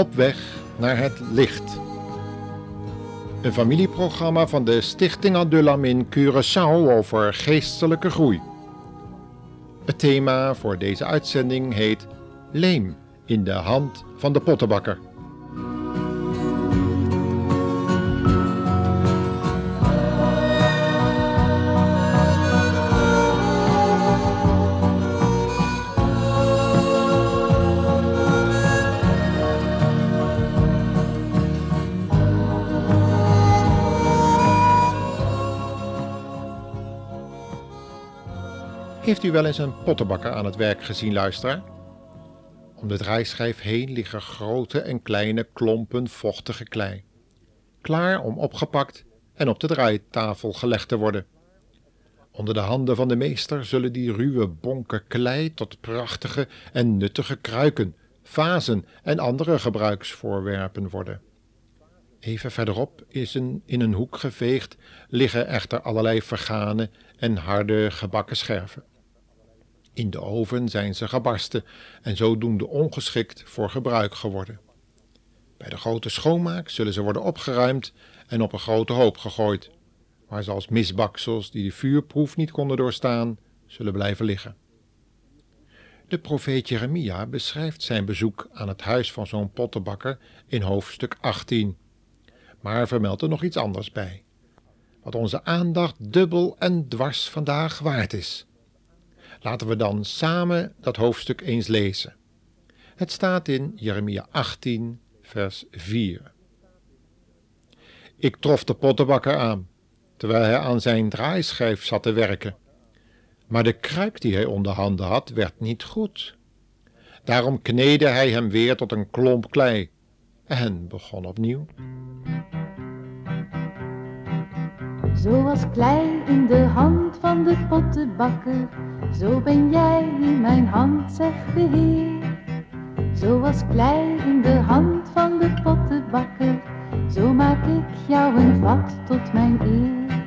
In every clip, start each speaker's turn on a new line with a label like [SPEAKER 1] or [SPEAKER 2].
[SPEAKER 1] Op weg naar het licht. Een familieprogramma van de Stichting Adullam in Curaçao over geestelijke groei. Het thema voor deze uitzending heet Leem in de hand van de pottenbakker. Heeft u wel eens een pottenbakker aan het werk gezien, luisteraar? Om de draaischijf heen liggen grote en kleine klompen vochtige klei, klaar om opgepakt en op de draaitafel gelegd te worden. Onder de handen van de meester zullen die ruwe bonken klei tot prachtige en nuttige kruiken, vazen en andere gebruiksvoorwerpen worden. Even verderop is een, in een hoek geveegd liggen echter allerlei vergane en harde gebakken scherven. In de oven zijn ze gebarsten en zodoende ongeschikt voor gebruik geworden. Bij de grote schoonmaak zullen ze worden opgeruimd en op een grote hoop gegooid, waar ze als misbaksels die de vuurproef niet konden doorstaan, zullen blijven liggen. De profeet Jeremia beschrijft zijn bezoek aan het huis van zo'n pottenbakker in hoofdstuk 18, maar vermeldt er nog iets anders bij, wat onze aandacht dubbel en dwars vandaag waard is. Laten we dan samen dat hoofdstuk eens lezen. Het staat in Jeremia 18, vers 4. Ik trof de pottenbakker aan, terwijl hij aan zijn draaischijf zat te werken. Maar de kruik die hij onder handen had, werd niet goed. Daarom kneedde hij hem weer tot een klomp klei en begon opnieuw.
[SPEAKER 2] Zoals klei in de hand van de pottenbakker zo ben jij in mijn hand, zegt de Heer. Zoals klei in de hand van de pottenbakker, zo maak ik jou een vat tot mijn eer.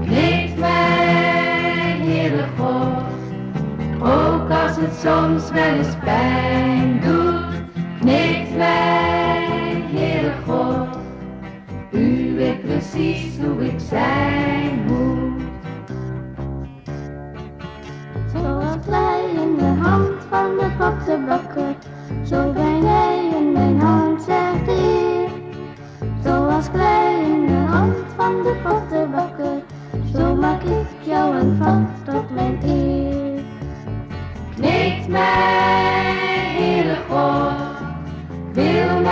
[SPEAKER 3] Kneed mij, Heere God, ook als het soms wel eens pijn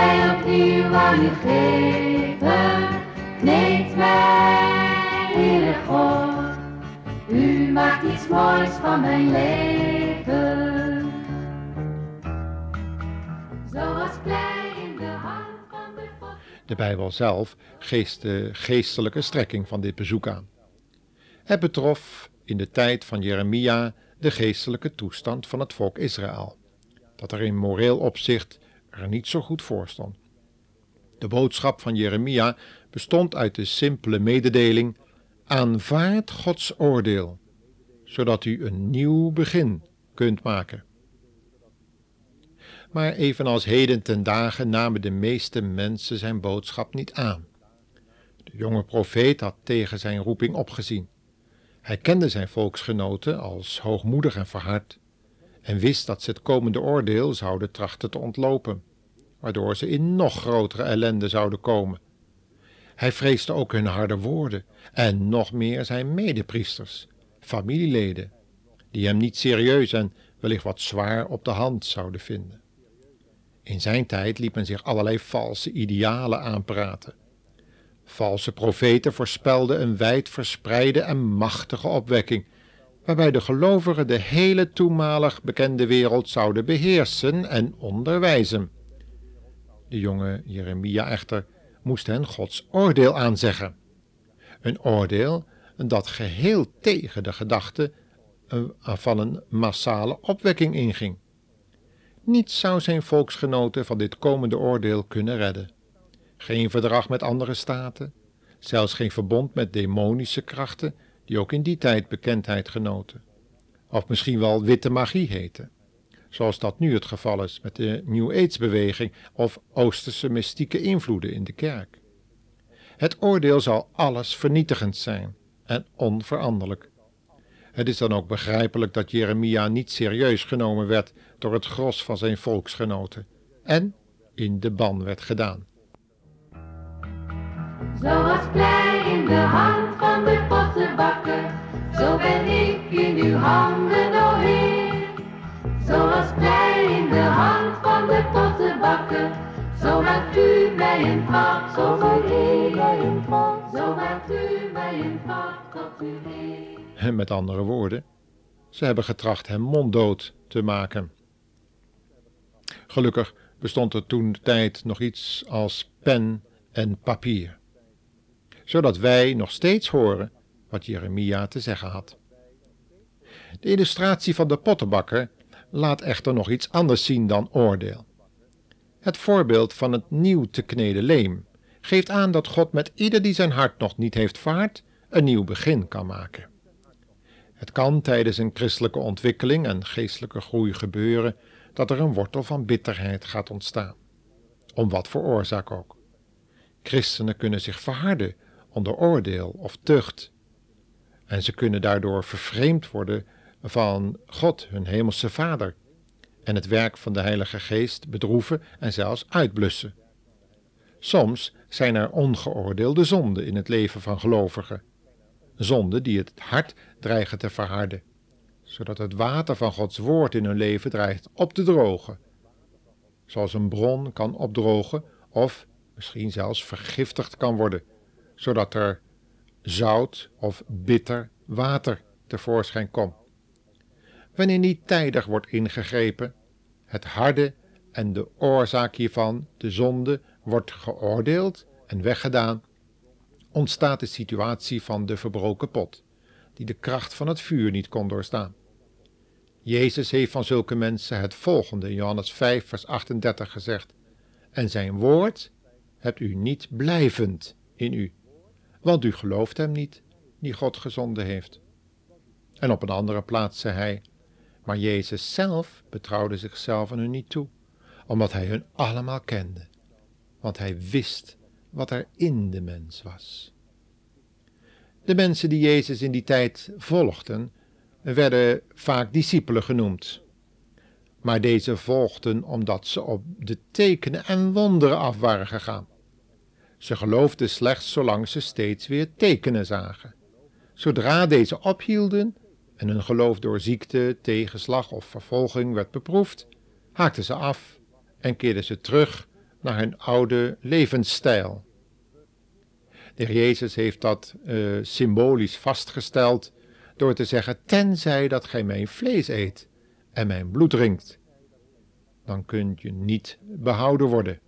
[SPEAKER 3] mij opnieuw aan u geven. Kneed mij, Heere God, u maakt iets moois van mijn leven.
[SPEAKER 1] de Bijbel zelf geest de geestelijke strekking van dit bezoek aan. Het betrof in de tijd van Jeremia de geestelijke toestand van het volk Israël, dat er in moreel opzicht er niet zo goed voor stond. De boodschap van Jeremia bestond uit de simpele mededeling: aanvaard Gods oordeel, zodat u een nieuw begin kunt maken. Maar evenals heden ten dagen namen de meeste mensen zijn boodschap niet aan. De jonge profeet had tegen zijn roeping opgezien. Hij kende zijn volksgenoten als hoogmoedig en verhard en wist dat ze het komende oordeel zouden trachten te ontlopen, waardoor ze in nog grotere ellende zouden komen. Hij vreesde ook hun harde woorden en nog meer zijn medepriesters, familieleden, die hem niet serieus en wellicht wat zwaar op de hand zouden vinden. In zijn tijd liet men zich allerlei valse idealen aanpraten. Valse profeten voorspelden een wijd verspreide en machtige opwekking, waarbij de gelovigen de hele toenmalig bekende wereld zouden beheersen en onderwijzen. De jonge Jeremia echter moest hen Gods oordeel aanzeggen. Een oordeel dat geheel tegen de gedachte eh, van een massale opwekking inging. Niets zou zijn volksgenoten van dit komende oordeel kunnen redden. Geen verdrag met andere staten, zelfs geen verbond met demonische krachten, die ook in die tijd bekendheid genoten, of misschien wel witte magie heten. zoals dat nu het geval is met de New Age-beweging of Oosterse mystieke invloeden in de kerk. Het oordeel zal alles vernietigend zijn en onveranderlijk. Het is dan ook begrijpelijk dat Jeremia niet serieus genomen werd door het gros van zijn volksgenoten en in de ban werd gedaan.
[SPEAKER 3] Zoals klei in de hand pottenbakker, zo ben ik in uw handen, o Heer. Zoals klei in de hand van de pottenbakker, zo maakt u mij een vat tot uw Heer. Zo maakt u mij een vat tot uw Heer.
[SPEAKER 1] En met andere woorden, ze hebben getracht hem monddood te maken. Gelukkig bestond er toen de tijd nog iets als pen en papier, zodat wij nog steeds horen wat Jeremia te zeggen had. De illustratie van de pottenbakker laat echter nog iets anders zien dan oordeel. Het voorbeeld van het nieuw te kneden leem geeft aan dat God met ieder die zijn hart nog niet heeft vaart, een nieuw begin kan maken. Het kan tijdens een christelijke ontwikkeling en geestelijke groei gebeuren dat er een wortel van bitterheid gaat ontstaan. Om wat voor oorzaak ook. Christenen kunnen zich verharden onder oordeel of tucht. En ze kunnen daardoor vervreemd worden van God, hun hemelse Vader, en het werk van de Heilige Geest bedroeven en zelfs uitblussen. Soms zijn er ongeoordeelde zonden in het leven van gelovigen, zonden die het hart dreigen te verharden zodat het water van Gods woord in hun leven dreigt op te drogen. Zoals een bron kan opdrogen of misschien zelfs vergiftigd kan worden, zodat er zout of bitter water tevoorschijn komt. Wanneer niet tijdig wordt ingegrepen, het harde en de oorzaak hiervan, de zonde, wordt geoordeeld en weggedaan, ontstaat de situatie van de verbroken pot, die de kracht van het vuur niet kon doorstaan. Jezus heeft van zulke mensen het volgende in Johannes 5, vers 38 gezegd: En zijn woord hebt u niet blijvend in u, want u gelooft hem niet, die God gezonden heeft. En op een andere plaats zei hij: Maar Jezus zelf betrouwde zichzelf aan hun niet toe, omdat hij hun allemaal kende, want hij wist wat er in de mens was. De mensen die Jezus in die tijd volgden, werden vaak discipelen genoemd. Maar deze volgden omdat ze op de tekenen en wonderen af waren gegaan. Ze geloofden slechts zolang ze steeds weer tekenen zagen. Zodra deze ophielden en hun geloof door ziekte, tegenslag of vervolging werd beproefd, haakten ze af en keerden ze terug naar hun oude levensstijl. De Jezus heeft dat uh, symbolisch vastgesteld door te zeggen: Tenzij dat gij mijn vlees eet en mijn bloed drinkt, dan kunt je niet behouden worden.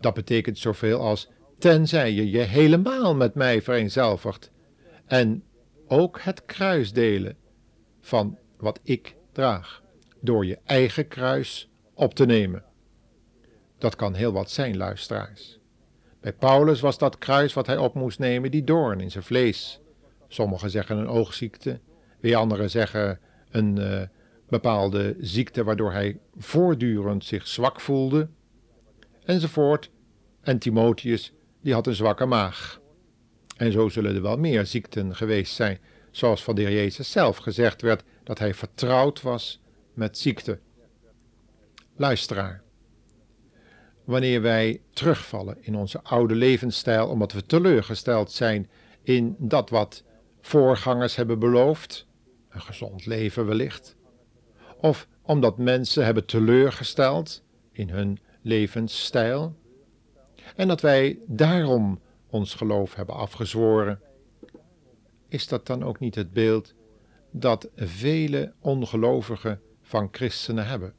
[SPEAKER 1] Dat betekent zoveel als: tenzij je je helemaal met mij vereenzelvigt en ook het kruis delen van wat ik draag, door je eigen kruis op te nemen. Dat kan heel wat zijn, luisteraars. Bij Paulus was dat kruis wat hij op moest nemen die doorn in zijn vlees Sommigen zeggen een oogziekte, weer anderen zeggen een uh, bepaalde ziekte waardoor hij voortdurend zich zwak voelde, enzovoort. En Timotheus, die had een zwakke maag. En zo zullen er wel meer ziekten geweest zijn, zoals van de heer Jezus zelf gezegd werd dat hij vertrouwd was met ziekte. Luisteraar, wanneer wij terugvallen in onze oude levensstijl omdat we teleurgesteld zijn in dat wat voorgangers hebben beloofd, een gezond leven wellicht, of omdat mensen hebben teleurgesteld in hun levensstijl, en dat wij daarom ons geloof hebben afgezworen, is dat dan ook niet het beeld dat vele ongelovigen van christenen hebben?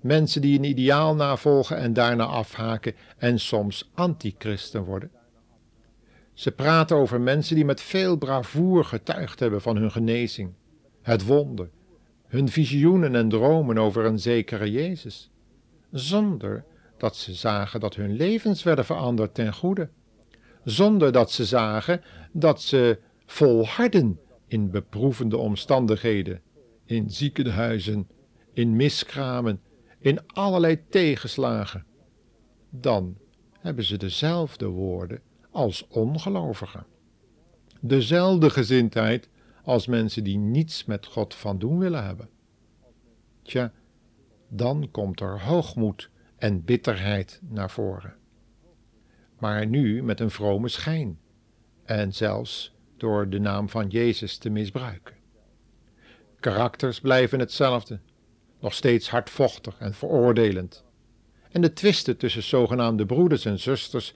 [SPEAKER 1] Mensen die een ideaal navolgen en daarna afhaken en soms antichristen worden. Ze praten over mensen die met veel bravoer getuigd hebben van hun genezing, het wonder, hun visioenen en dromen over een zekere Jezus, zonder dat ze zagen dat hun levens werden veranderd ten goede, zonder dat ze zagen dat ze volharden in beproevende omstandigheden, in ziekenhuizen, in miskramen, in allerlei tegenslagen, dan hebben ze dezelfde woorden als ongelovigen. Dezelfde gezindheid als mensen die niets met God van doen willen hebben. Tja, dan komt er hoogmoed en bitterheid naar voren. Maar nu met een vrome schijn en zelfs door de naam van Jezus te misbruiken. Karakters blijven hetzelfde, nog steeds hardvochtig en veroordelend. En de twisten tussen zogenaamde broeders en zusters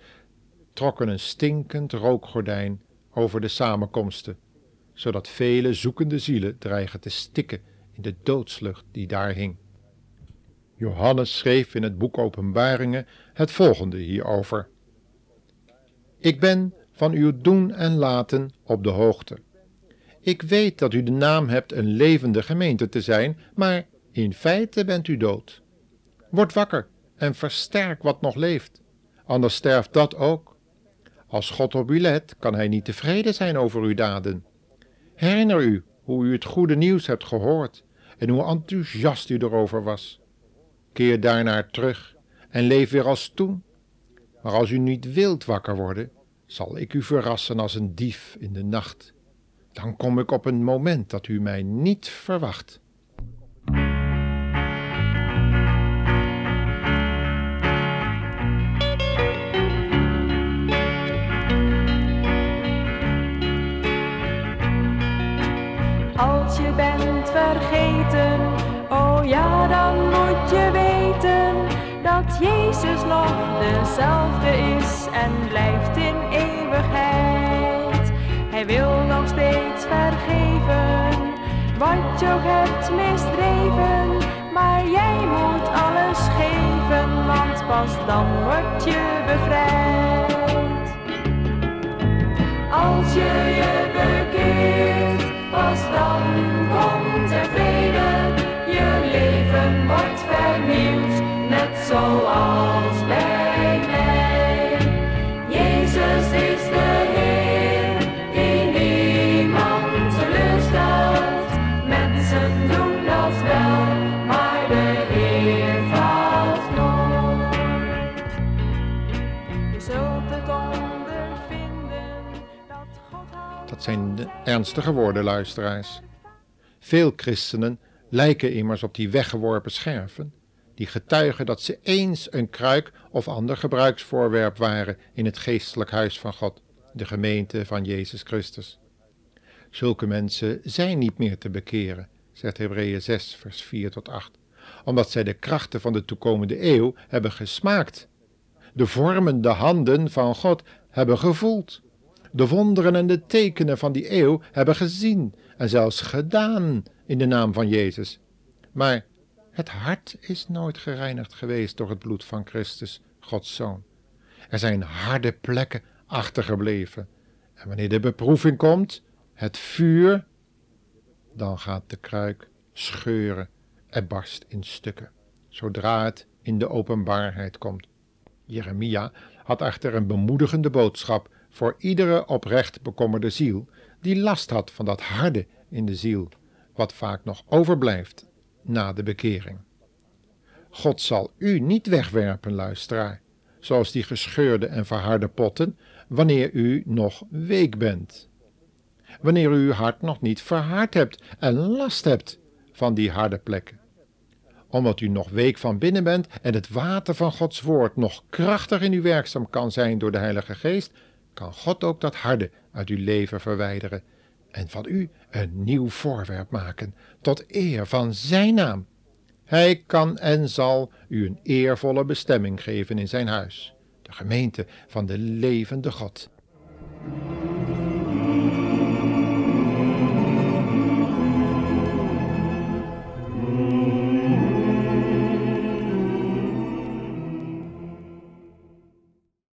[SPEAKER 1] trokken een stinkend rookgordijn over de samenkomsten, zodat vele zoekende zielen dreigen te stikken in de doodslucht die daar hing. Johannes schreef in het boek Openbaringen het volgende hierover. Ik ben van uw doen en laten op de hoogte. Ik weet dat u de naam hebt een levende gemeente te zijn, maar in feite bent u dood. Word wakker en versterk wat nog leeft, anders sterft dat ook. Als God op u let, kan hij niet tevreden zijn over uw daden. Herinner u hoe u het goede nieuws hebt gehoord en hoe enthousiast u erover was. Keer daarnaar terug en leef weer als toen. Maar als u niet wilt wakker worden, zal ik u verrassen als een dief in de nacht. Dan kom ik op een moment dat u mij niet verwacht.
[SPEAKER 4] Jezus nog dezelfde is en blijft in eeuwigheid. Hij wil nog steeds vergeven wat je ook hebt misdreven, maar jij moet alles geven, want pas dan word je bevrijd. Als je je
[SPEAKER 1] ernstige woorden, luisteraars. Veel christenen lijken immers op die weggeworpen scherven, die getuigen dat ze eens een kruik of ander gebruiksvoorwerp waren in het geestelijk huis van God, de gemeente van Jezus Christus. Zulke mensen zijn niet meer te bekeren, zegt Hebreeën 6, vers 4 tot 8, omdat zij de krachten van de toekomende eeuw hebben gesmaakt, de vormende handen van God hebben gevoeld, de wonderen en de tekenen van die eeuw hebben gezien en zelfs gedaan in de naam van Jezus. Maar het hart is nooit gereinigd geweest door het bloed van Christus, Gods Zoon. Er zijn harde plekken achtergebleven. En wanneer de beproeving komt, het vuur, dan gaat de kruik scheuren en barst in stukken, zodra het in de openbaarheid komt. Jeremia had echter een bemoedigende boodschap voor iedere oprecht bekommerde ziel die last had van dat harde in de ziel, wat vaak nog overblijft na de bekering. God zal u niet wegwerpen, luisteraar, zoals die gescheurde en verharde potten, wanneer u nog week bent. Wanneer u uw hart nog niet verhard hebt en last hebt van die harde plekken. Omdat u nog week van binnen bent en het water van Gods woord nog krachtig in u werkzaam kan zijn door de Heilige Geest, kan God ook dat harde uit uw leven verwijderen en van u een nieuw voorwerp maken, tot eer van Zijn naam. Hij kan en zal u een eervolle bestemming geven in zijn huis, de gemeente van de levende God.